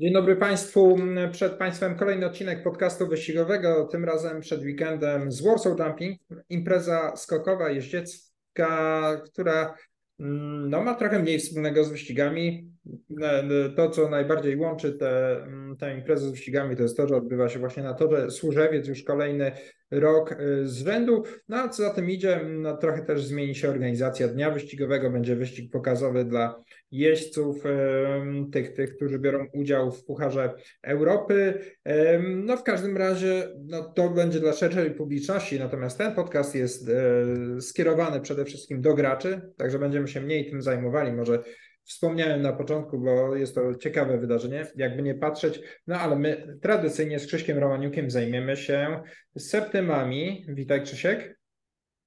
Dzień dobry Państwu. Przed Państwem kolejny odcinek podcastu wyścigowego, tym razem przed weekendem z Warsaw Dumping. Impreza skokowa, jeździecka, która mm, no, ma trochę mniej wspólnego z wyścigami. To, co najbardziej łączy tę imprezę z wyścigami, to jest to, że odbywa się właśnie na torze Służewiec już kolejny rok y, z rzędu. No a co za tym idzie, no, trochę też zmieni się organizacja dnia wyścigowego. Będzie wyścig pokazowy dla jeźdźców, tych, tych, którzy biorą udział w Pucharze Europy. No w każdym razie no, to będzie dla szerszej publiczności, natomiast ten podcast jest e, skierowany przede wszystkim do graczy, także będziemy się mniej tym zajmowali. Może Wspomniałem na początku, bo jest to ciekawe wydarzenie, jakby nie patrzeć, no ale my tradycyjnie z Krzyśkiem Romaniukiem zajmiemy się septymami. Witaj Krzysiek.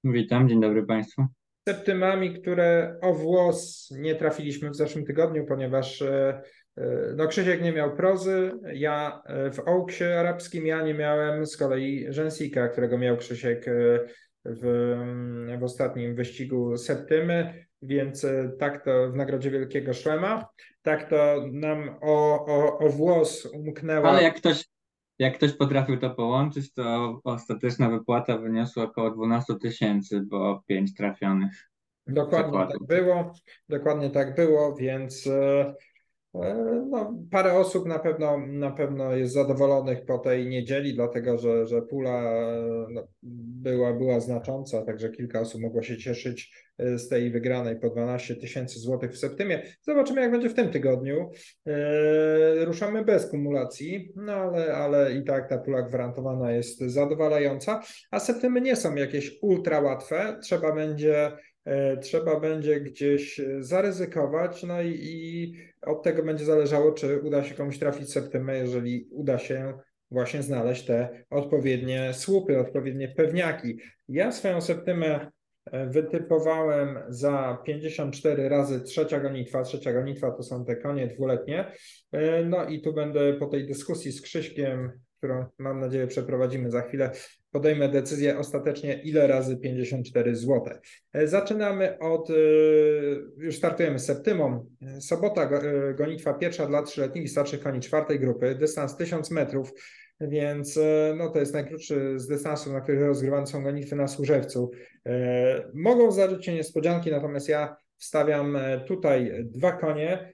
Witam, dzień dobry Państwu. Septymami, które o włos nie trafiliśmy w zeszłym tygodniu, ponieważ e, e, no Krzysiek nie miał prozy, ja e, w Oaksie arabskim, ja nie miałem z kolei Rzęsika, którego miał Krzysiek w, w ostatnim wyścigu Septymy. Więc tak to w Nagrodzie Wielkiego Szlema, tak to nam o, o, o włos umknęło. Ale jak ktoś, jak ktoś potrafił to połączyć, to ostateczna wypłata wyniosła około 12 tysięcy, bo 5 trafionych. Dokładnie tak było, dokładnie tak było, więc e, no, parę osób na pewno, na pewno jest zadowolonych po tej niedzieli, dlatego że, że pula no, była, była znacząca, także kilka osób mogło się cieszyć e, z tej wygranej po 12 tysięcy złotych w Septymie. Zobaczymy, jak będzie w tym tygodniu. E, ruszamy bez kumulacji, no ale, ale i tak ta pula gwarantowana jest zadowalająca, a Septymy nie są jakieś ultra łatwe. Trzeba będzie E, trzeba będzie gdzieś e, zaryzykować, no i, i, od tego będzie zależało, czy uda się komuś trafić septymę, jeżeli uda się właśnie znaleźć te odpowiednie słupy, odpowiednie pewniaki. Ja swoją septymę e, wytypowałem za 54 razy trzecia gonitwa. Trzecia gonitwa to są te konie dwuletnie. No i tu będę po tej dyskusji z Krzyśkiem, którą mam nadzieję przeprowadzimy za chwilę, podejmę decyzję ostatecznie, ile razy 54 zł. E, zaczynamy od, e, już startujemy z septymą. Sobota, e, gonitwa pierwsza dla trzyletnich i starszych koni czwartej grupy, dystans 1000 metrów, więc no, to jest najkrótszy z dystansów, na których rozgrywane są gonitwy na Służewcu. Mogą zdarzyć się niespodzianki, natomiast ja wstawiam tutaj dwa konie.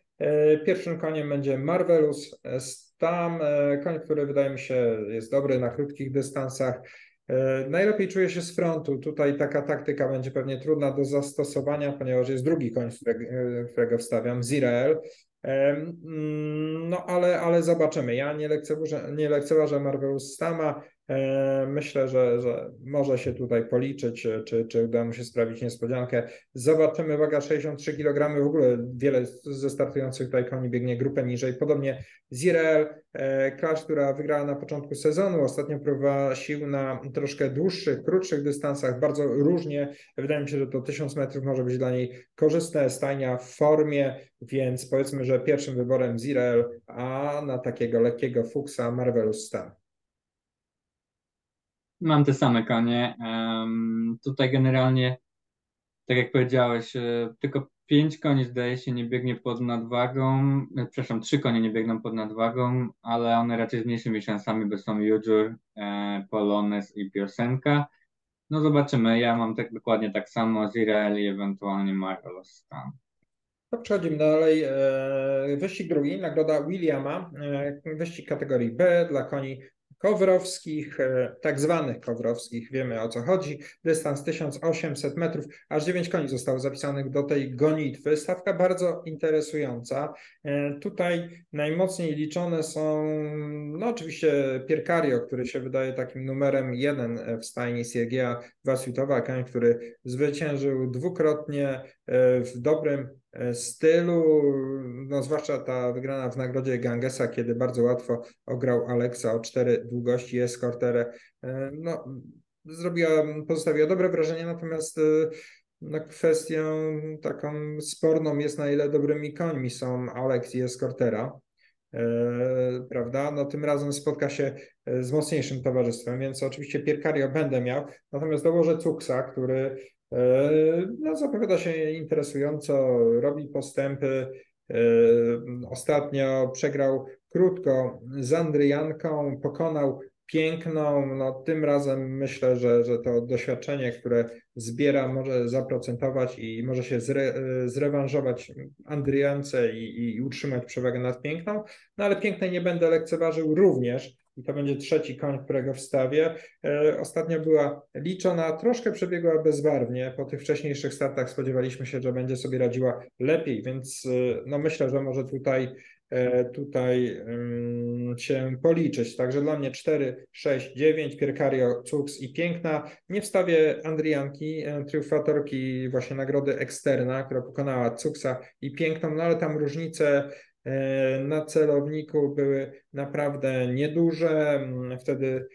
Pierwszym koniem będzie Marvelus, tam koń, który wydaje mi się jest dobry na krótkich dystansach. E, najlepiej czuje się z frontu. Tutaj taka taktyka będzie pewnie trudna do zastosowania, ponieważ jest drugi koń, którego wstawiam, Zirael. Mm, no ale, ale zobaczymy. Ja nie lekceważę, nie lekceważę Marvelus Stama. E, myślę, że, że może się tutaj policzyć, czy, czy uda mu się sprawić niespodziankę. Zobaczymy, waga 63 kg. W ogóle wiele ze startujących tutaj koni biegnie grupę niżej. Podobnie Zirel, e, Clash, która wygrała na początku sezonu. Ostatnio próbowała sił na troszkę dłuższych, krótszych dystansach, bardzo różnie. Wydaje mi się, że to 1000 metrów może być dla niej korzystne. Stajnia w formie, więc powiedzmy, że pierwszym wyborem Zirel, a na takiego lekkiego fuksa Marvelous Star. Mam te same konie. Um, tutaj generalnie, tak jak powiedziałeś, e, tylko pięć koni zdaje się nie biegnie pod nadwagą, e, przepraszam, trzy konie nie biegną pod nadwagą, ale one raczej z mniejszymi szansami, bo są Jujur, e, Polones i Piosenka. No zobaczymy, ja mam tak dokładnie tak samo, Zirael i ewentualnie Marvelous Stan. To przechodzimy dalej. E, wyścig drugi, nagroda Williama, wyścig kategorii B dla koni kowrowskich, e, tak zwanych kowrowskich, wiemy o co chodzi. Dystans 1800 metrów, aż 9 koni zostało zapisanych do tej gonitwy. Stawka bardzo interesująca. E, tutaj najmocniej liczone są, no oczywiście Piercario, który się wydaje takim numerem jeden w stajni Siergieja Wasjutowa, koń, który zwyciężył dwukrotnie e, w dobrym stylu, no zwłaszcza ta wygrana w nagrodzie Gangesa, kiedy bardzo łatwo ograł Alexa o cztery długości eskorterę, e, no zrobiła, pozostawiła dobre wrażenie, natomiast e, no, kwestią taką sporną jest na ile dobrymi końmi są Alex i eskortera. E, prawda? No tym razem spotka się z mocniejszym towarzystwem, więc oczywiście Piercario będę miał, natomiast dołożę Cuksa, który E, no, zapowiada się interesująco, robi postępy. E, ostatnio przegrał krótko z Andryjanką, pokonał piękną. No, tym razem myślę, że, że to doświadczenie, które zbiera, może zaprocentować i może się zre, zrewanżować Andryjance i, i utrzymać przewagę nad piękną. No ale pięknej nie będę lekceważył również. I to będzie trzeci koń, którego wstawię. E, ostatnio była liczona, troszkę przebiegła bezbarwnie. Po tych wcześniejszych startach spodziewaliśmy się, że będzie sobie radziła lepiej, więc e, no myślę, że może tutaj E, tutaj się policzyć. Także dla mnie 4, 6, 9, Pierkario, Cux i Piękna. Nie wstawię Andrianki, triumfatorki właśnie nagrody Eksterna, która pokonała Cuxa i Piękną, no ale tam różnice na celowniku były naprawdę nieduże. Wtedy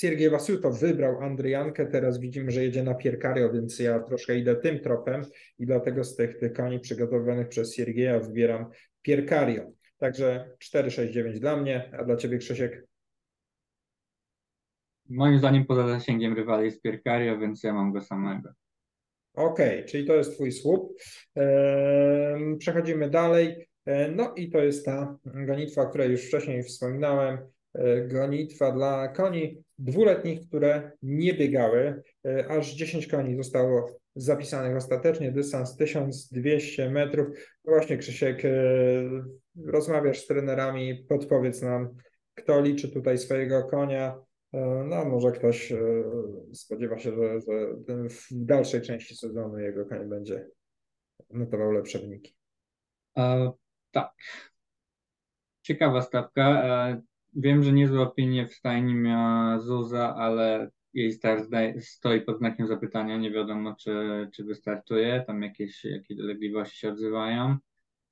Siergiej Wasuto wybrał Andryjankę, teraz widzimy, że jedzie na Pierkario, więc ja troszkę idę tym tropem i dlatego z tych, tych koni przygotowanych przez Siergieja wybieram Pierkario. Także 4,69 dla mnie, a dla Ciebie Krzysiek? Moim zdaniem poza zasięgiem rywali jest Pierkario, więc ja mam go samego. Okay, czyli to jest Twój słup. Przechodzimy dalej. E, no i to jest ta gonitwa, o której już wcześniej wspominałem. E, gonitwa dla koni dwuletnich, które nie biegały. E, aż 10 koni zostało zapisanych ostatecznie, dystans 1200 metrów. Właśnie Krzysiek, rozmawiasz z trenerami, podpowiedz nam, kto liczy tutaj swojego konia. No może ktoś spodziewa się, że, że w dalszej części sezonu jego koń będzie notował lepsze wyniki. E, tak. Ciekawa stawka. Wiem, że niezłe opinie w stajni miała Zuza, ale jej start stoi pod znakiem zapytania. Nie wiadomo, czy, czy wystartuje. Tam jakieś, jakieś dolegliwości się odzywają.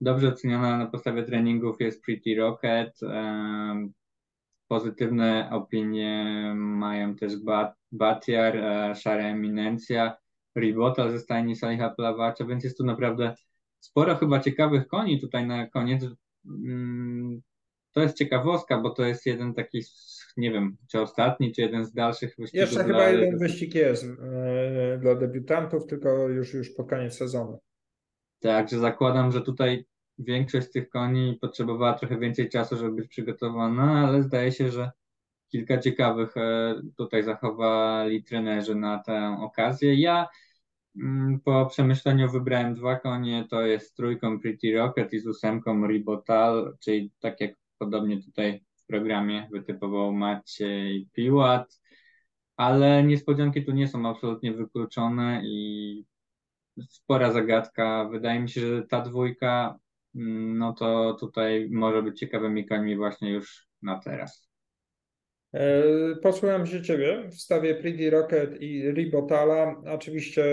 Dobrze oceniona na podstawie treningów jest Pretty Rocket. Pozytywne opinie mają też Bat, Batiar, e, Szara Eminencja, Ribota ze stajni Saliha Plawacza, więc jest tu naprawdę sporo chyba ciekawych koni tutaj na koniec. Mm, to jest ciekawostka, bo to jest jeden taki, nie wiem, czy ostatni, czy jeden z dalszych wyścigów. Jeszcze chyba jeden wyścig jest yy, dla debiutantów, tylko już, już po koniec sezonu. Także zakładam, że tutaj większość z tych koni potrzebowała trochę więcej czasu, żeby być przygotowana, ale zdaje się, że kilka ciekawych e, tutaj zachowali trenerzy na tę okazję. Ja mm, po przemyśleniu wybrałem dwa konie, to jest trójką Pretty Rocket i z ósemką Ribotal, czyli tak jak podobnie tutaj w programie wytypował Maciej Piłat, ale niespodzianki tu nie są absolutnie wykluczone i spora zagadka. Wydaje mi się, że ta dwójka, no to tutaj może być ciekawymi końmi właśnie już na teraz. E, posłucham się Ciebie w stawie Pretty Rocket i Ribotala. Oczywiście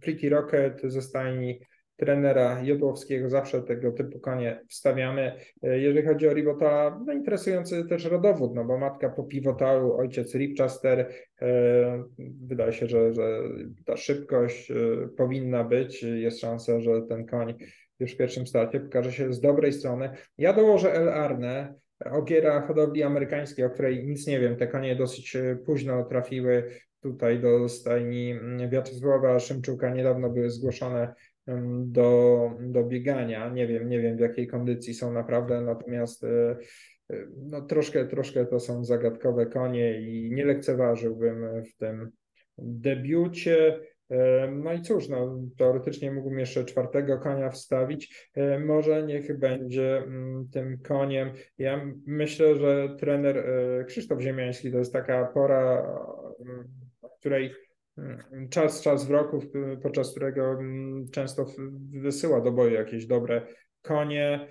Pretty Rocket ze stajni trenera Jodłowskiego, zawsze tego typu konie wstawiamy. E, jeżeli chodzi o Ribotala, no interesujący też rodowód, no bo matka po pivotalu, ojciec Ripchester, e, wydaje się, że, że ta szybkość powinna być, jest szansa, że ten koń już w pierwszym starcie pokaże się z dobrej strony. Ja dołożę El Arne, ogiera hodowli amerykańskiej, o której nic nie wiem, te konie dosyć późno trafiły tutaj do stajni Wiaczesława Szymczuka, niedawno były zgłoszone do, do biegania. Nie wiem, nie wiem w jakiej kondycji są naprawdę, natomiast e, e, no, troszkę, troszkę to są zagadkowe konie i nie lekceważyłbym w tym debiucie. E, no i cóż, no, teoretycznie mógłbym jeszcze czwartego konia wstawić. Może niech będzie mm, tym koniem. Ja myślę, że trener Krzysztof Ziemiański to jest taka pora, w której Mm, czas, czas w roku, podczas którego mm, często wysyła do boju jakieś dobre konie.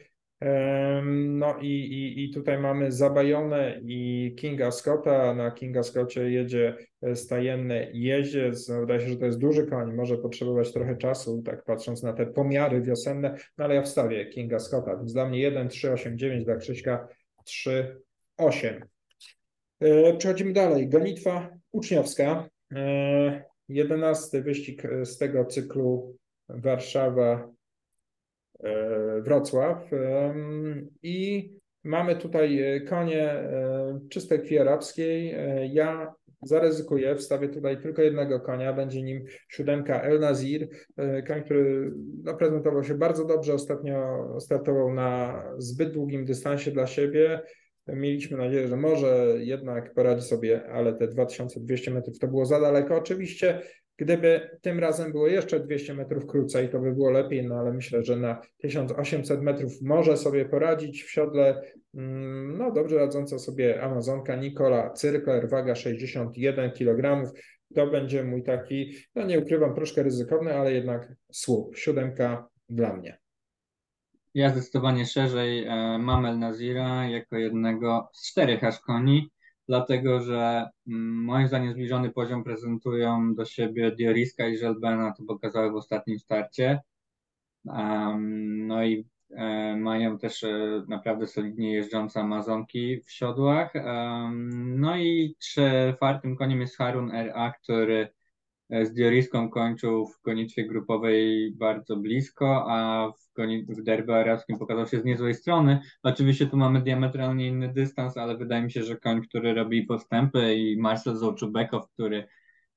No i, i, i tutaj mamy Zabajone i Kinga Scotta. Na Kinga Scotcie jedzie e, stajenny jeździec. No, wydaje się, że to jest duży koń, może potrzebować trochę czasu, tak patrząc na te pomiary wiosenne, no ale ja wstawię Kinga Scotta, więc dla mnie 1, 3, 8, 9, dla Krzyśka 3, 8. E, przechodzimy dalej. Gonitwa uczniowska. E, jedenasty wyścig e, z tego cyklu Warszawa, e, Wrocław. I mamy tutaj konie czystej krwi arabskiej. Ja zaryzykuję, wstawię tutaj tylko jednego konia, będzie nim siódemka El Nazir, e, koń, który no, prezentował się bardzo dobrze, ostatnio startował na zbyt długim dystansie dla siebie, Mieliśmy nadzieję, że może jednak poradzi sobie, ale te 2200 metrów to było za daleko. Oczywiście, gdyby tym razem było jeszcze 200 metrów krócej, to by było lepiej, no ale myślę, że na 1800 metrów może sobie poradzić w siodle. Mm, no dobrze radząca sobie Amazonka Nikola Cyrkler, waga 61 kg. To będzie mój taki, no nie ukrywam, troszkę ryzykowny, ale jednak słup. Siódemka dla mnie. Ja zdecydowanie szerzej e, mam El Nazira jako jednego z czterech aż koni, dlatego że mm, moim zdaniem zbliżony poziom prezentują do siebie Dioriska i Żelbena, to pokazały w ostatnim starcie. No i e, mają też e, naprawdę solidnie jeżdżące Amazonki w siodłach. No i czwartym koniem jest Harun RA, który z Dioriską kończył w gonitwie grupowej bardzo blisko, a w w derby arabskim pokazał się z niezłej strony. Oczywiście tu mamy diametralnie inny dystans, ale wydaje mi się, że koń, który robi postępy i Marcel Zołczubekow, który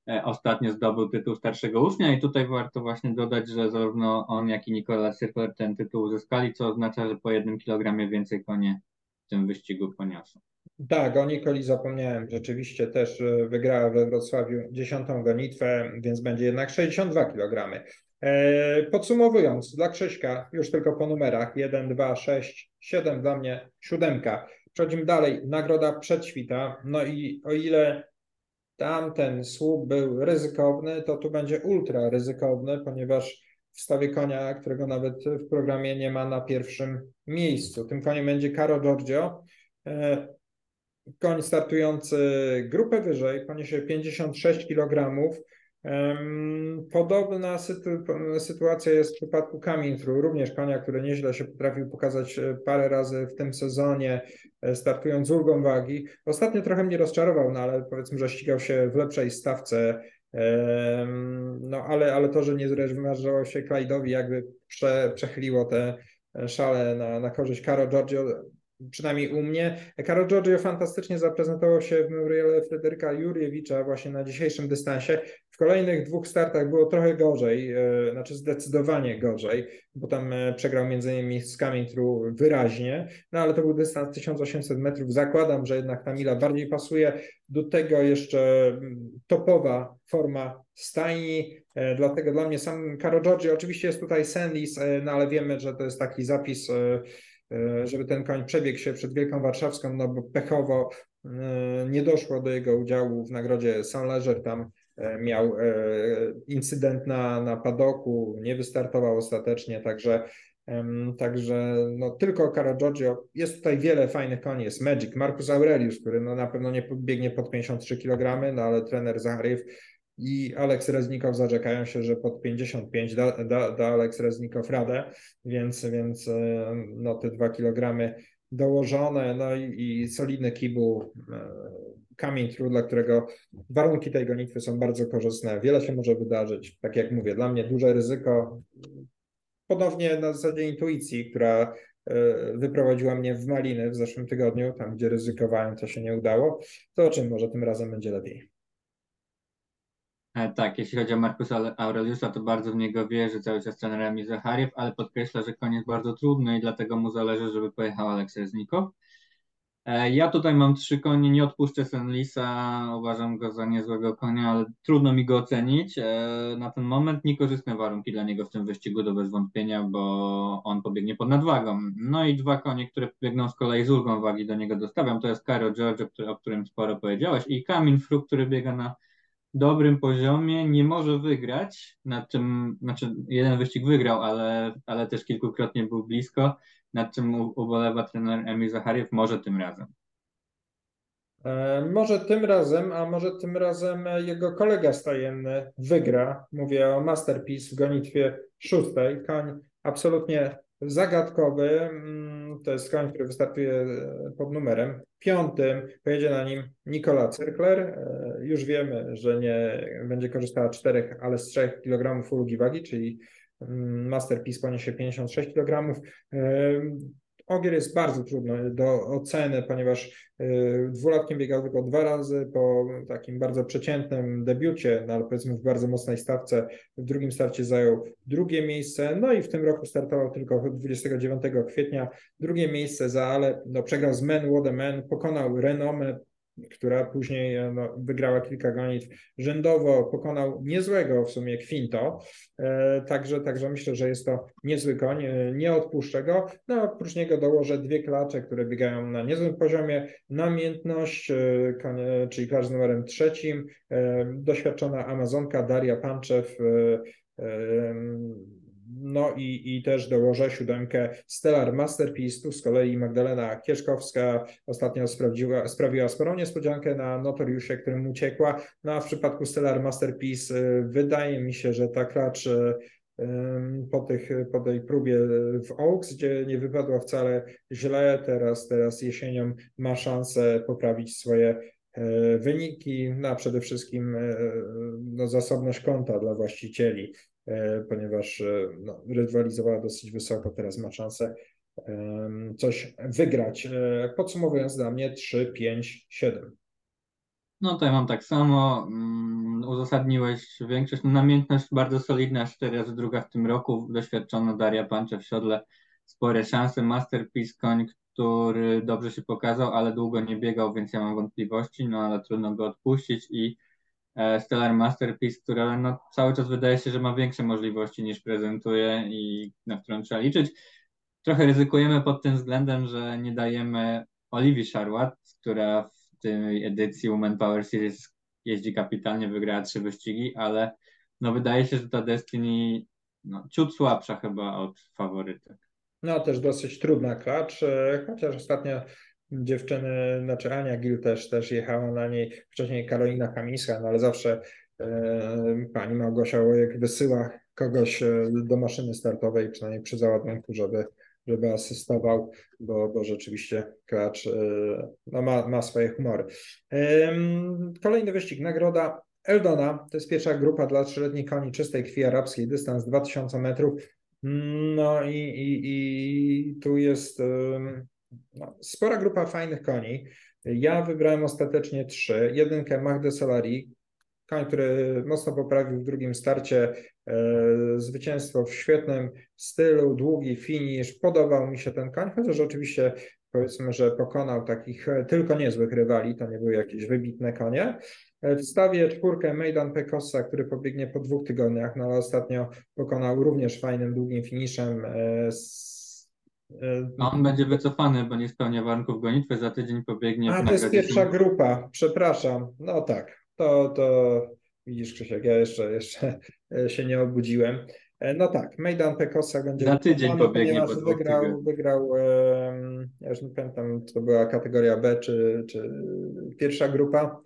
e, ostatnio zdobył tytuł starszego ucznia i tutaj warto właśnie dodać, że zarówno on, jak i Nikola Cyrkler ten tytuł uzyskali, co oznacza, że po jednym kilogramie więcej konie w tym wyścigu poniosą. Tak, o Nikoli zapomniałem. Rzeczywiście też e, wygrała we Wrocławiu dziesiątą gonitwę, więc będzie jednak 62 kg. E, podsumowując, dla Krzyśka już tylko po numerach 1, 2, 6, 7 dla mnie, siódemka. Przechodzimy dalej, nagroda przedświta. No i o ile tamten słup był ryzykowny, to tu będzie ultra ryzykowny, ponieważ w stawie konia, którego nawet w programie nie ma na pierwszym miejscu. Tym koniem będzie Caro Giorgio. Koń startujący grupę wyżej, poniesie 56 kg Podobna sytuacja jest w przypadku Kamintru, również konia, który nieźle się potrafił pokazać e, parę razy w tym sezonie, e, startując z ulgą wagi. Ostatnio trochę mnie rozczarował, no ale powiedzmy, że ścigał się w lepszej stawce. No ale, ale to, że nie zrewanżował się Clyde'owi, jakby prze, przechyliło te e, szale na, na korzyść Caro Giorgio, przynajmniej u mnie. Karol Giorgio fantastycznie zaprezentował się w memoriale Fryderyka Jurjewicza właśnie na dzisiejszym dystansie. W kolejnych dwóch startach było trochę gorzej, e, znaczy zdecydowanie gorzej, bo tam e, przegrał między innymi z Kamintru wyraźnie, no ale to był dystans 1800 metrów. Zakładam, że jednak ta mila bardziej pasuje. Do tego jeszcze mm, topowa forma stajni, e, dlatego dla mnie sam Karol Giorgio, oczywiście jest tutaj Sandys, no ale wiemy, że to jest taki zapis żeby ten koń przebiegł się przed Wielką Warszawską, no bo pechowo e, nie doszło do jego udziału w nagrodzie Saint-Leger, tam e, miał incydent na, na padoku, nie wystartował ostatecznie, także Także no, tylko Caro Giorgio. Jest tutaj wiele fajnych koni. Jest Magic, Marcus Aurelius, który no, na pewno nie biegnie pod 53 kg, no, ale trener Zachariew i Aleks Reznikow zarzekają się, że pod 55 da, da, da Aleks Reznikow radę, więc, więc e, no, te dwa kilogramy dołożone, no i, i solidny kibu, e, kamień trud, dla którego warunki tej gonitwy są bardzo korzystne. Wiele się może wydarzyć. Tak jak mówię, dla mnie duże ryzyko. Ponownie na zasadzie intuicji, która e, wyprowadziła mnie w maliny w zeszłym tygodniu, tam gdzie ryzykowałem, to się nie udało. To o czym może tym razem będzie lepiej. E, tak, jeśli chodzi o Markusa Aureliusza, to bardzo w niego wierzy cały czas trenerem Zachariew, ale podkreśla, że koniec bardzo trudny i dlatego mu zależy, żeby pojechał Aleks Reznikow. E, ja tutaj mam trzy konie, nie odpuszczę Senlisa, uważam go za niezłego konia, ale trudno mi go ocenić. E, na ten moment niekorzystne warunki dla niego w tym wyścigu do bez wątpienia, bo on pobiegnie pod nadwagą. No i dwa konie, które biegną z kolei z ulgą wagi do niego dostawiam, to jest Caro George, o którym sporo powiedziałeś i Kamin Fru, który biega na dobrym poziomie, nie może wygrać, nad czym, znaczy jeden wyścig wygrał, ale, ale też kilkukrotnie był blisko, nad czym ubolewa trener Emil Zachariew, może tym razem. E, może tym razem, a może tym razem jego kolega stajenny wygra. Mówię o Masterpiece w gonitwie szóstej. Koń absolutnie zagadkowy. Mm, to jest koń, który wystartuje e, pod numerem piątym. Pojedzie na nim Nikola Cyrkler. E, już wiemy, że nie będzie korzystała czterech, ale z 3 kg ulgi wagi, czyli mm, Masterpiece poniesie 56 kg. Ogier jest bardzo trudny do oceny, ponieważ dwulatkiem biegał tylko dwa razy po takim bardzo przeciętnym debiucie, no ale powiedzmy w bardzo mocnej stawce. W drugim starcie zajął drugie miejsce, no i w tym roku startował tylko 29 kwietnia. Drugie miejsce za ale no, przegrał z Men Man, pokonał Renomę która później e, no, wygrała kilka gonitw rzędowo, pokonał niezłego w sumie Quinto, e, także, także myślę, że jest to niezły koń, e, nie odpuszczę go. No oprócz niego dołożę dwie klacze, które biegają na niezłym poziomie, namiętność, czyli klacz z numerem trzecim, doświadczona Amazonka Daria Panczew, no i, i też dołożę siódemkę Stellar Masterpiece. Tu z kolei Magdalena Kieszkowska ostatnio sprawdziła, sprawiła sporą niespodziankę na Notoriusie, którym uciekła. No a w przypadku Stellar Masterpiece y, wydaje mi się, że ta klacz y, po, tych, po tej próbie w Oaks, gdzie nie wypadła wcale źle, teraz, teraz jesienią ma szansę poprawić swoje e, wyniki, no a przede wszystkim no, zasobność konta dla właścicieli. E, ponieważ e, no, rywalizowała dosyć wysoko, teraz ma szansę coś wygrać. E, podsumowując dla mnie 3, 5, 7. No tutaj mam tak samo. Mm, uzasadniłeś większość. No, namiętność bardzo solidna, cztery razy druga w tym roku. Doświadczona Daria Pancze w siodle. Spore szanse. Masterpiece koń, który dobrze się pokazał, ale długo nie biegał, więc ja mam wątpliwości, no ale trudno go odpuścić i Stellar Masterpiece, która no, cały czas wydaje się, że ma większe możliwości niż prezentuje i na którą trzeba liczyć. Trochę ryzykujemy pod tym względem, że nie dajemy Oliwii Charlotte, która w tej edycji Women Power Series jeździ kapitalnie, wygrała trzy wyścigi, ale no wydaje się, że ta Destiny no, ciut słabsza chyba od faworytek. No też dosyć trudna klacz, e, chociaż ostatnio dziewczyny, znaczy Ania Gil też, też jechała na niej, wcześniej Karolina Kamińska, no ale zawsze e, pani Małgosia Łojek wysyła kogoś e, do maszyny startowej, przynajmniej przy załadunku, żeby, żeby asystował, bo, bo rzeczywiście klacz e, no, ma, ma swoje humory. Kolejny wyścig, nagroda Eldona, to jest pierwsza grupa dla trzyletnich koni czystej krwi arabskiej, dystans 2000 metrów. No i, i, i tu jest no, spora grupa fajnych koni. Ja wybrałem ostatecznie trzy. Jedynkę Magdę Solari, koń, który mocno poprawił w drugim starcie. E, zwycięstwo w świetnym stylu, długi finish. Podobał mi się ten koń, chociaż oczywiście powiedzmy, że pokonał takich e, tylko niezłych rywali, to nie były jakieś wybitne konie. E, wstawię czwórkę Mejdan Pekosa, który pobiegnie po dwóch tygodniach, no ale ostatnio pokonał również fajnym, długim finiszem no on będzie wycofany, bo nie spełnia warunków gonitwy, za tydzień pobiegnie. A, to jest pierwsza grupa, przepraszam. No tak, to, to widzisz Krzysiek, ja jeszcze, jeszcze się nie obudziłem. E, no tak, Mejdan Pekosa będzie za tydzień pobiegnie po wygrał, wygrał, ja już nie pamiętam, to była kategoria B czy, czy pierwsza grupa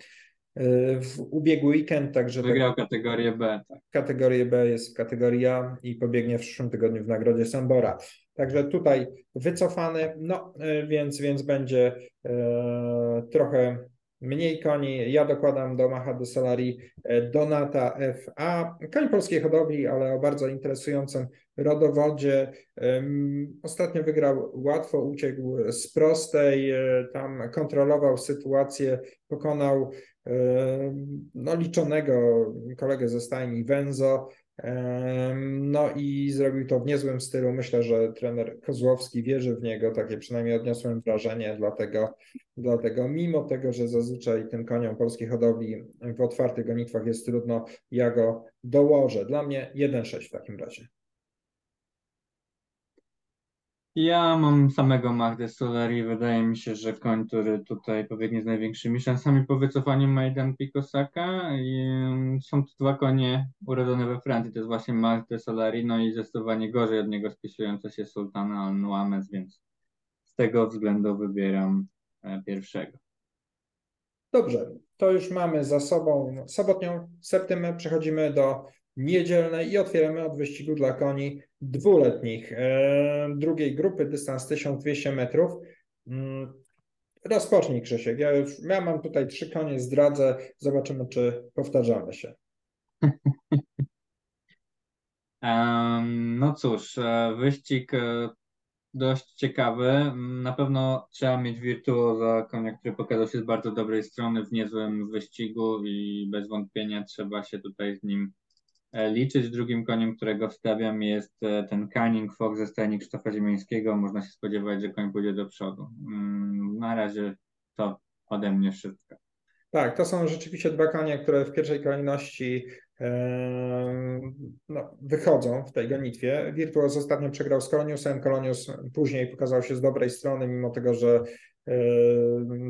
e, w ubiegły weekend, także... Wygrał tak, kategorię B. Tak. Kategorię B jest kategoria i pobiegnie w przyszłym tygodniu w nagrodzie Sambora. Także tutaj wycofany, no e, więc, więc będzie e, trochę mniej koni. Ja dokładam do Macha do Solari e, Donata FA. Koń polskiej hodowli, ale o bardzo interesującym rodowodzie. Ostatnio wygrał łatwo, uciekł z prostej, tam kontrolował sytuację, pokonał no, liczonego kolegę ze stajni Wenzo. No i zrobił to w niezłym stylu. Myślę, że trener Kozłowski wierzy w niego, takie przynajmniej odniosłem wrażenie, dlatego, dlatego mimo tego, że zazwyczaj tym koniom polskiej hodowli w otwartych gonitwach jest trudno, ja go dołożę. Dla mnie 1-6 w takim razie. Ja mam samego Magdę Solari. Wydaje mi się, że koń, który tutaj pobiegnie z największymi szansami po wycofaniu Majdan Pikosaka. Mm, są to dwa konie urodzone we Francji. To jest właśnie Magdę Solari, no i zdecydowanie gorzej od niego spisująca się Sultana Al-Nuames, więc z tego względu wybieram e, pierwszego. Dobrze, to już mamy za sobą sobotnią septymę. Przechodzimy do niedzielnej i otwieramy od wyścigu dla koni dwuletnich e, drugiej grupy, dystans 1200 metrów. Mm, rozpocznij Krzysiek, ja już ja mam tutaj trzy konie, zdradzę, zobaczymy czy powtarzamy się. no cóż, e, wyścig e, dość ciekawy. Na pewno trzeba mieć wirtuoza, konia, który pokazał się z bardzo dobrej strony w niezłym wyścigu i bez wątpienia trzeba się tutaj z nim liczyć. Drugim koniem, którego wstawiam jest e, ten Cunning Fox ze stajni Krzysztofa Ziemiańskiego. Można się spodziewać, że koń pójdzie do przodu. Mm, na razie to ode mnie wszystko. Tak, to są rzeczywiście dwa konie, które w pierwszej kolejności no, wychodzą w tej gonitwie. Virtuos ostatnio przegrał z Koloniusem. Kolonius później pokazał się z dobrej strony, mimo tego, że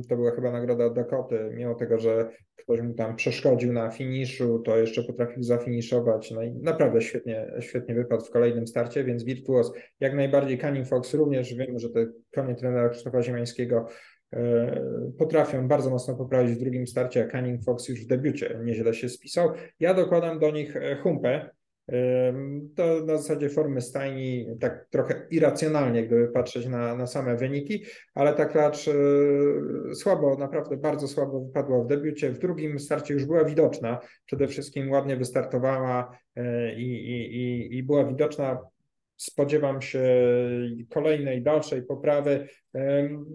to była chyba nagroda Dakoty, mimo tego, że ktoś mu tam przeszkodził na finiszu, to jeszcze potrafił zafiniszować. No i naprawdę świetnie, świetnie wypadł w kolejnym starcie, więc Virtuos jak najbardziej Cunning Fox również wiemy, że te konie trenera Krzysztofa Ziemiańskiego E, potrafią bardzo mocno poprawić w drugim starcie, a Cunning Fox już w debiucie nieźle się spisał. Ja dokładam do nich e, humpę. E, to na zasadzie formy stajni, tak trochę irracjonalnie, gdyby patrzeć na, na same wyniki, ale ta klacz słabo, naprawdę bardzo słabo wypadła w debiucie. W drugim starcie już była widoczna. Przede wszystkim ładnie wystartowała i, i, i, i była widoczna spodziewam się kolejnej, dalszej poprawy.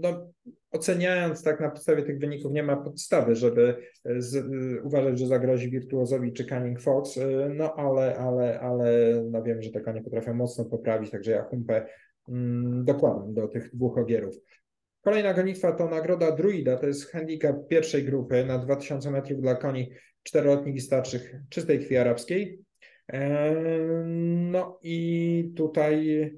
No, oceniając tak na podstawie tych wyników, nie ma podstawy, żeby z, uważać, że zagrozi Wirtuozowi czy Cunning Fox, no ale, ale, ale no wiem, że te konie potrafią mocno poprawić, także ja humpę mm, dokładam do tych dwóch ogierów. Kolejna gonitwa to nagroda Druida, to jest handicap pierwszej grupy na 2000 metrów dla koni czteroletnich i starszych czystej krwi arabskiej. No i tutaj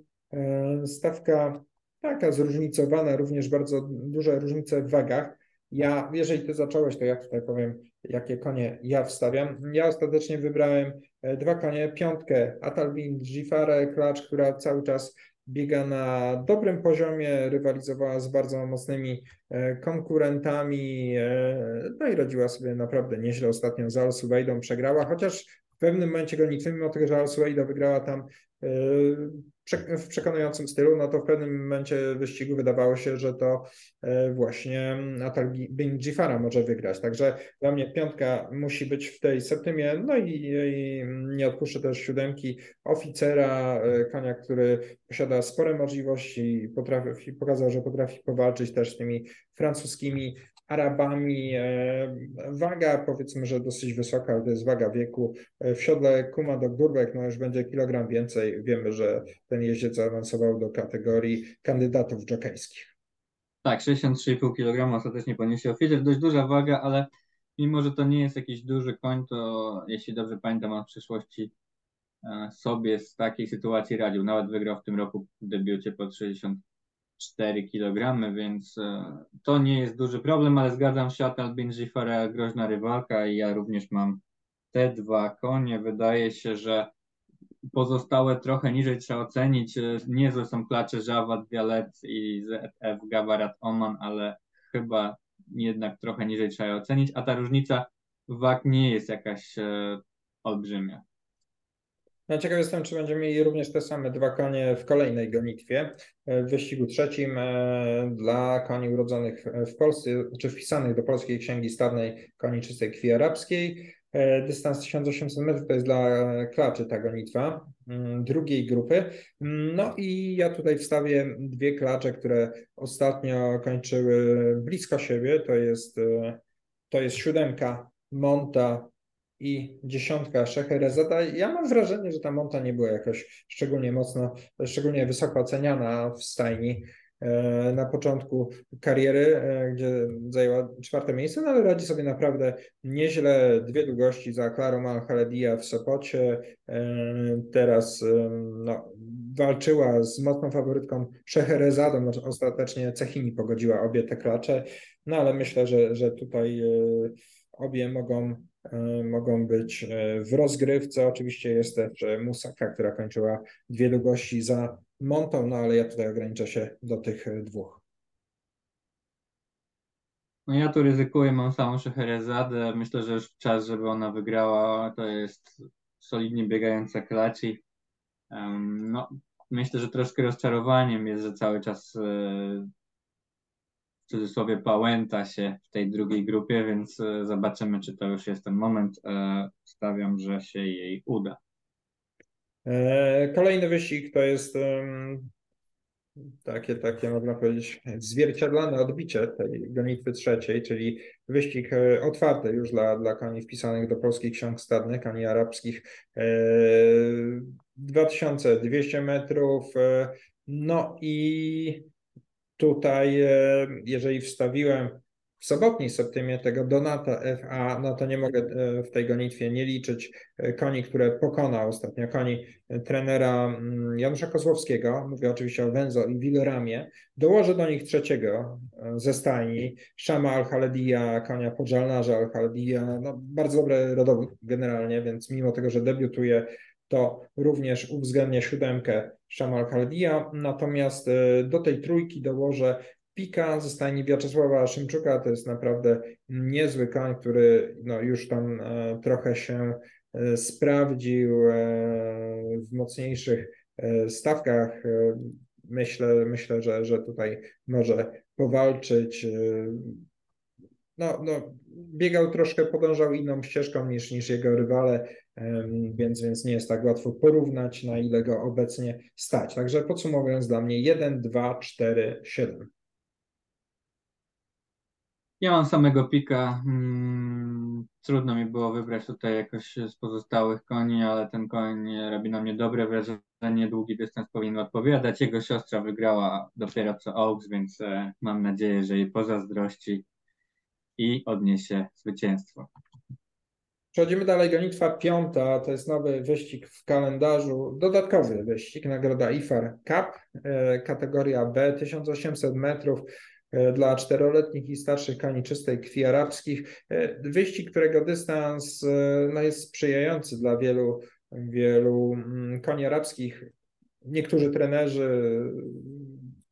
stawka taka zróżnicowana, również bardzo duże różnice w wagach. Ja, jeżeli ty zacząłeś, to ja tutaj powiem, jakie konie ja wstawiam. Ja ostatecznie wybrałem e, dwa konie, piątkę Atalbin Gifare Klacz, która cały czas biega na dobrym poziomie, rywalizowała z bardzo mocnymi e, konkurentami, e, no i radziła sobie naprawdę nieźle ostatnio z Alsuwejdą, przegrała, chociaż pewnym momencie gonitwy, mimo tego, że Alsueda wygrała tam e, w przekonującym stylu, no to w pewnym momencie wyścigu wydawało się, że to e, właśnie Atal Bin Gifara może wygrać. Także dla mnie piątka musi być w tej septymie, no i, i nie odpuszczę też siódemki oficera, e, konia, który posiada spore możliwości, potrafi, pokazał, że potrafi powalczyć też z tymi francuskimi Arabami. E, waga powiedzmy, że dosyć wysoka, ale to jest waga wieku. E, w siodle Kuma do Gurbek no już będzie kilogram więcej. Wiemy, że ten jeździec zaawansował do kategorii kandydatów jokejskich. Tak, 63,5 kg ostatecznie poniesie oficer. Dość duża waga, ale mimo, że to nie jest jakiś duży koń, to jeśli dobrze pamiętam, on w przyszłości e, sobie z takiej sytuacji radził. Nawet wygrał w tym roku w debiucie pod 60 4 kg, więc e, to nie jest duży problem, ale zgadzam się, Atal Binjifara groźna rywalka i ja również mam te dwa konie. Wydaje się, że pozostałe trochę niżej trzeba ocenić. E, niezłe są klacze Javad Violet i ZF Gavarat Oman, ale chyba jednak trochę niżej trzeba je ocenić, a ta różnica wag nie jest jakaś e, olbrzymia. No, ciekaw jestem, czy będziemy mieli również te same dwa konie w kolejnej gonitwie. E, w wyścigu trzecim e, dla koni urodzonych w Polsce, czy wpisanych do Polskiej Księgi Stadnej koni czystej krwi arabskiej. E, dystans 1800 metrów to jest dla klaczy ta gonitwa mm, drugiej grupy. Mm, no i ja tutaj wstawię dwie klacze, które ostatnio kończyły blisko siebie. To jest, to jest siódemka Monta i dziesiątka Szeherezada. Ja mam wrażenie, że ta monta nie była jakoś szczególnie mocno, szczególnie wysoko oceniana w stajni e, na początku kariery, e, gdzie zajęła czwarte miejsce, no ale radzi sobie naprawdę nieźle. Dwie długości za Klarą Al-Haledia w Sopocie. E, teraz no, walczyła z mocną faworytką Szeherezadą. Ostatecznie Cechini pogodziła obie te klacze, no ale myślę, że, że tutaj obie mogą mogą być e, w rozgrywce. Oczywiście jest też e, Musaka, która kończyła dwie długości za Montą, no ale ja tutaj ograniczę się do tych dwóch. No ja tu ryzykuję, mam samą Szeherezadę. Myślę, że już czas, żeby ona wygrała. To jest solidnie biegająca klaci. No, myślę, że troszkę rozczarowaniem jest, że cały czas cudzysłowie pałęta się w tej drugiej grupie, więc e, zobaczymy, czy to już jest ten moment. E, stawiam, że się jej uda. E, kolejny wyścig to jest takie, takie można powiedzieć, zwierciadlane odbicie tej gonitwy trzeciej, czyli wyścig otwarty już dla, dla koni wpisanych do polskich ksiąg stadnych, koni arabskich. 2200 e, metrów. No i tutaj, jeżeli wstawiłem w sobotniej septymie tego Donata FA, no to nie mogę e, w tej gonitwie nie liczyć e, koni, które pokonał ostatnio, koni e, trenera mm, Janusza Kozłowskiego, mówię oczywiście o Wenzo i Wilramie, dołożę do nich trzeciego ze stajni, Shama Al-Haledia, konia podżalnarza Al-Haledia, no bardzo dobry rodowód generalnie, więc mimo tego, że debiutuje, to również uwzględnia siódemkę Shama Al-Haledia, natomiast do tej trójki dołożę Pika ze stajni Wiaczesława Szymczuka to jest naprawdę niezły koń, który no, już tam e, trochę się e, sprawdził e, w mocniejszych stawkach. Myślę, myślę że, że tutaj może powalczyć. No, no, biegał troszkę, podążał inną ścieżką niż, niż jego rywale, więc, więc nie jest tak łatwo porównać, na ile go obecnie stać. Także podsumowując dla mnie 1, 2, 4, 7. Ja mam samego pika. Hmm, trudno mi było wybrać tutaj jakoś z pozostałych koni, ale ten koń robi na mnie dobre wrażenie. Długi dystans powinien odpowiadać. Jego siostra wygrała dopiero co Oaks, więc e, mam nadzieję, że jej pozazdrości i odniesie zwycięstwo. Przechodzimy dalej. Gonitwa piąta to jest nowy wyścig w kalendarzu, dodatkowy wyścig, nagroda IFAR Cup, e, kategoria B, 1800 metrów. E, dla czteroletnich i starszych koni czystej krwi arabskich. E, wyścig, którego dystans no, jest sprzyjający dla wielu, wielu mm, koni arabskich. Niektórzy trenerzy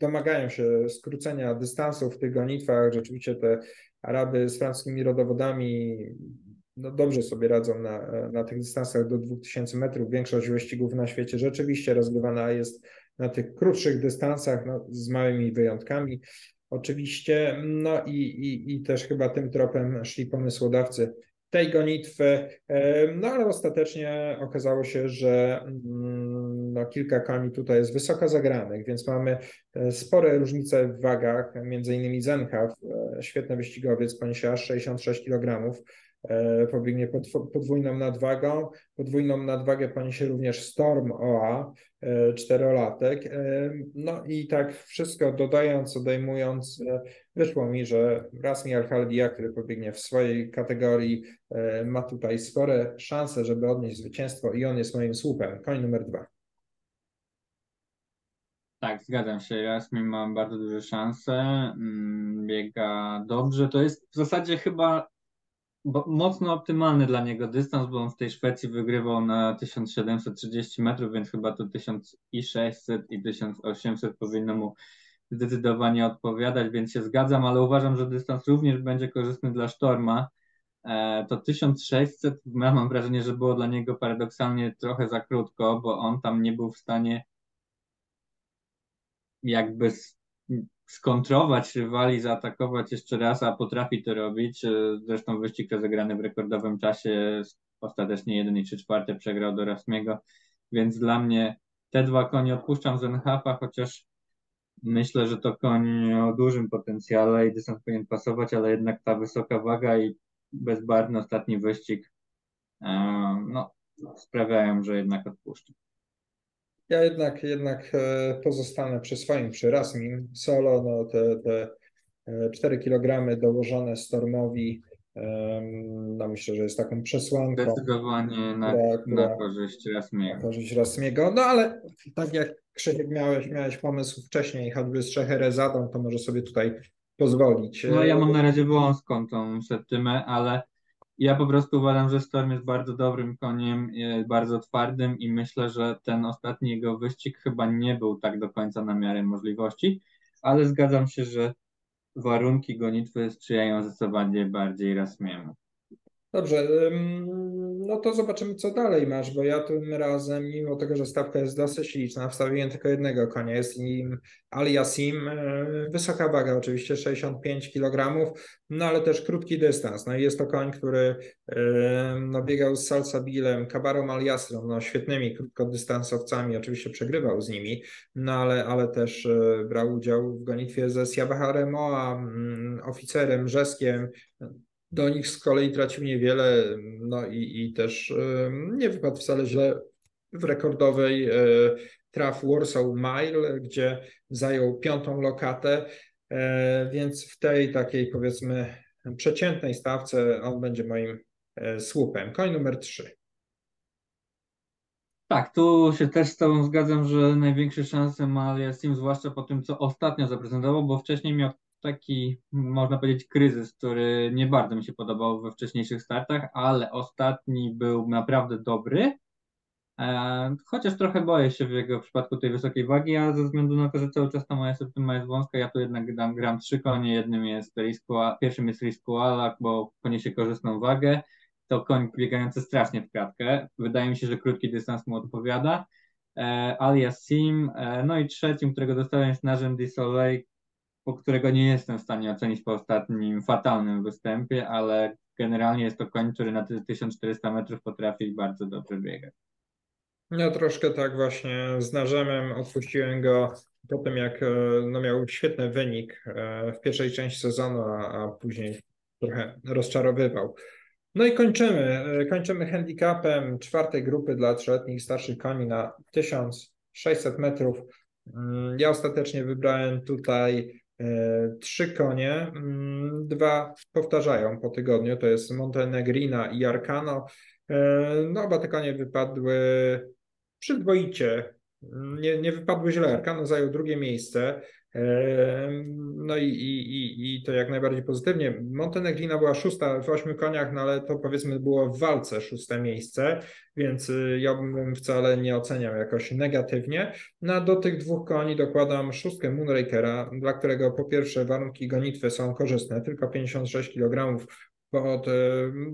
domagają się skrócenia dystansów w tych gonitwach. Rzeczywiście te Araby z francuskimi rodowodami no dobrze sobie radzą na, na tych dystansach do 2000 metrów. Większość wyścigów na świecie rzeczywiście rozgrywana jest na tych krótszych dystansach, no, z małymi wyjątkami. Oczywiście, no i, i, i też chyba tym tropem szli pomysłodawcy tej gonitwy, no ale ostatecznie okazało się, że mm, no, kilka koni tutaj jest wysoko zagranych, więc mamy e, spore różnice w wagach, między innymi Zenhaw, e, świetny wyścigowiec, aż 66 kg, pobiegnie podwójną nadwagą. Podwójną nadwagę poniesie również Storm OA, e, czterolatek. E, no i tak wszystko dodając, odejmując, wyszło mi, że Rasmi Al-Haldia, który pobiegnie w swojej kategorii, ma tutaj spore szanse, żeby odnieść zwycięstwo i on jest moim słupem. Koń numer dwa. Tak, zgadzam się. Jasmin ma bardzo duże szanse. Mm, biega dobrze. To jest w zasadzie chyba mocno optymalny dla niego dystans, bo on w tej Szwecji wygrywał na 1730 metrów, więc chyba to 1600 i 1800 powinno mu zdecydowanie odpowiadać, więc się zgadzam, ale uważam, że dystans również będzie korzystny dla Sztorma. E, to 1600, ja mam wrażenie, że było dla niego paradoksalnie trochę za krótko, bo on tam nie był w stanie jakby skontrować rywali, zaatakować jeszcze raz, a potrafi to robić. E, zresztą wyścig rozegrany w rekordowym czasie, ostatecznie 1 i 3 czwarte przegrał do Rasmiego, więc dla mnie te dwa konie odpuszczam z Enhafa, chociaż myślę, że to koń o dużym potencjale i dystans powinien pasować, ale jednak ta wysoka waga i bezbarwny ostatni wyścig e, no, sprawiają, że jednak odpuszczam. Ja jednak, jednak e, pozostanę przy swoim, przy Rasmim. Solo, no te, te 4 e, kg dołożone Stormowi, no myślę, że jest taką przesłanką. Zdecydowanie na, która, na korzyść Rasmiego. Na korzyść Rasmiego. No ale tak jak Krzysiek miałeś, miałeś pomysł wcześniej, choćby z Trzecherezadą, to może sobie tutaj pozwolić. No ja mam na razie wąską tą septymę, ale ja po prostu uważam, że Storm jest bardzo dobrym koniem, bardzo twardym i myślę, że ten ostatni jego wyścig chyba nie był tak do końca na miarę możliwości, ale zgadzam się, że warunki gonitwy sprzyjają zdecydowanie bardziej Rasmiemu. Dobrze, no to zobaczymy, co dalej masz, bo ja tym razem, mimo tego, że stawka jest dosyć liczna, wstawiłem tylko jednego konia, jest nim Aliasim, e, wysoka waga oczywiście, 65 kg, no ale też krótki dystans. No i jest to koń, który no, biegał z Salsabilem, Kabarą Aliasrą, no świetnymi krótkodystansowcami, oczywiście przegrywał z nimi, no ale, ale też e, brał udział w gonitwie ze Siabaharem Moa, mm, oficerem Rzeskiem, do nich z kolei tracił niewiele, no i, i też nie wypadł wcale źle w rekordowej e, traf Warsaw Mile, gdzie zajął piątą lokatę, e, więc w tej takiej powiedzmy przeciętnej stawce on będzie moim e, słupem. Koń numer 3. Tak, tu się też z Tobą zgadzam, że największe szanse ma Aliasim, zwłaszcza po tym, co ostatnio zaprezentował, bo wcześniej miał taki, można powiedzieć, kryzys, który nie bardzo mi się podobał we wcześniejszych startach, ale ostatni był naprawdę dobry. E, chociaż trochę boję się w jego przypadku tej wysokiej wagi, a ze względu na to, że cały czas ta moja septyma jest wąska, ja tu jednak dam, gram trzy konie. Jednym jest Risco, pierwszym jest Risco bo poniesie korzystną wagę. To koń biegający strasznie w kratkę. Wydaje mi się, że krótki dystans mu odpowiada. E, alias Sim. E, no i trzecim, którego dostałem jest Narzem Soleil, po którego nie jestem w stanie ocenić po ostatnim fatalnym występie, ale generalnie jest to koń, który na 1400 metrów potrafi bardzo dobrze biegać. Ja troszkę tak właśnie z narzemem odpuściłem go po tym, jak e, no, miał świetny wynik e, w pierwszej części sezonu, a, a później trochę rozczarowywał. No i kończymy. E, kończymy handicapem czwartej grupy dla trzyletnich starszych koni na 1600 metrów. Mm, ja ostatecznie wybrałem tutaj trzy konie, mm, dwa powtarzają po tygodniu, to jest Montenegrina i Arcano. E, no oba te konie wypadły przyzwoicie, nie, nie wypadły źle. Arcano zajął drugie miejsce. No i, i, i to jak najbardziej pozytywnie. Montenegrina była szósta w ośmiu koniach, no ale to powiedzmy było w walce szóste miejsce, więc y, ja bym wcale nie oceniał jakoś negatywnie. No do tych dwóch koni dokładam szóstkę Moonrakera, dla którego po pierwsze warunki gonitwy są korzystne, tylko 56 kg pod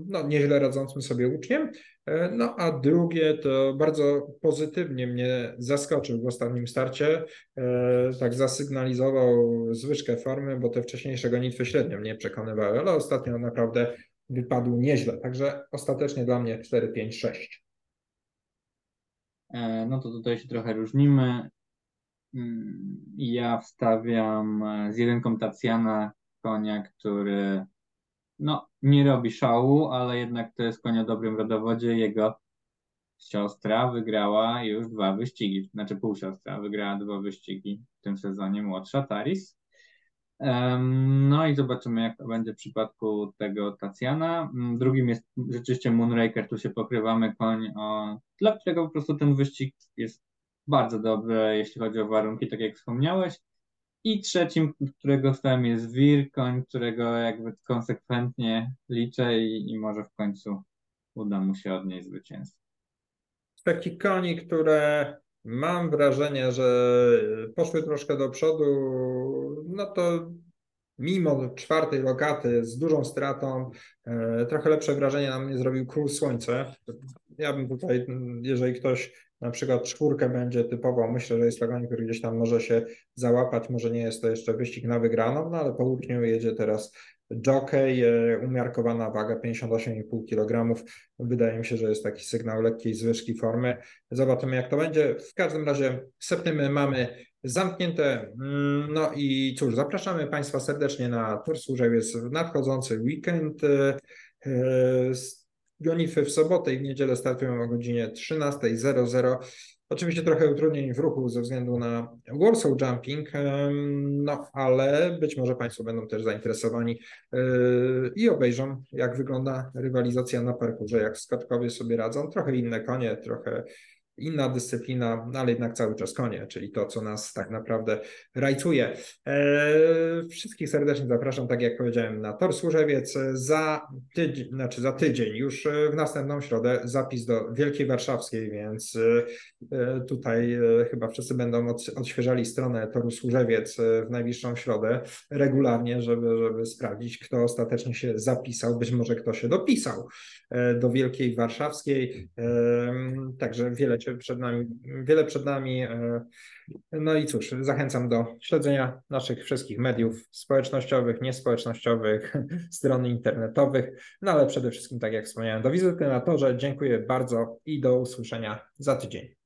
no, nieźle radzącym sobie uczniem. E, no a drugie to bardzo pozytywnie mnie zaskoczył w ostatnim starcie. E, tak zasygnalizował zwyżkę formy, bo te wcześniejsze gonitwy średnio mnie przekonywały, ale ostatnio naprawdę wypadł nieźle. Także ostatecznie dla mnie 4, 5, 6. No to tutaj się trochę różnimy. Mm, ja wstawiam z jedynką Tacjana konia, który no, nie robi szału, ale jednak to jest koń o dobrym rodowodzie. Jego siostra wygrała już dwa wyścigi, znaczy półsiostra wygrała dwa wyścigi w tym sezonie, młodsza Taris. No i zobaczymy, jak to będzie w przypadku tego Tacjana. Mm, drugim jest rzeczywiście Moonraker, tu się pokrywamy koń, o, dla którego po prostu ten wyścig jest bardzo dobry, jeśli chodzi o warunki, tak jak wspomniałeś. I trzecim, którego stałem jest Wirkoń, którego jakby konsekwentnie liczę i, i może w końcu uda mu się odnieść zwycięstwo. Taki koni, które mam wrażenie, że poszły troszkę do przodu, no to mimo czwartej lokaty z dużą stratą, e, trochę lepsze wrażenie na mnie zrobił Król Słońce. Ja bym tutaj, jeżeli ktoś na przykład czwórkę będzie typowo, myślę, że jest to który gdzieś tam może się załapać, może nie jest to jeszcze wyścig na wygraną, no ale po jedzie teraz Jockey, e, umiarkowana waga 58,5 kg. Wydaje mi się, że jest taki sygnał lekkiej zwyżki formy. Zobaczymy, jak to będzie. W każdym razie septymy mamy zamknięte. Mm, no i cóż, zapraszamy Państwa serdecznie na Tor Służeł. Jest nadchodzący weekend. Gonitwy w sobotę i w niedzielę startują o godzinie 13.00. Oczywiście trochę utrudnień w ruchu ze względu na Warsaw Jumping, no ale być może Państwo będą też zainteresowani yy, i obejrzą, jak wygląda rywalizacja na parkurze, jak skotkowie sobie radzą. Trochę inne konie, trochę inna dyscyplina, no ale jednak cały czas konie, czyli to, co nas tak naprawdę rajcuje. Eee, wszystkich serdecznie zapraszam, tak jak powiedziałem, na Tor Służewiec za tydzień, znaczy za tydzień, już w następną środę zapis do Wielkiej Warszawskiej, więc e, tutaj e, chyba wszyscy będą odświeżali stronę Toru Służewiec w najbliższą środę regularnie, żeby, żeby sprawdzić, kto ostatecznie się zapisał, być może kto się dopisał e, do Wielkiej Warszawskiej. Także wiele przed nami, wiele przed nami. E, no i cóż, zachęcam do śledzenia naszych wszystkich mediów społecznościowych, niespołecznościowych, stron internetowych, no ale przede wszystkim, tak jak wspomniałem, do wizyty na torze. Dziękuję bardzo i do usłyszenia za tydzień.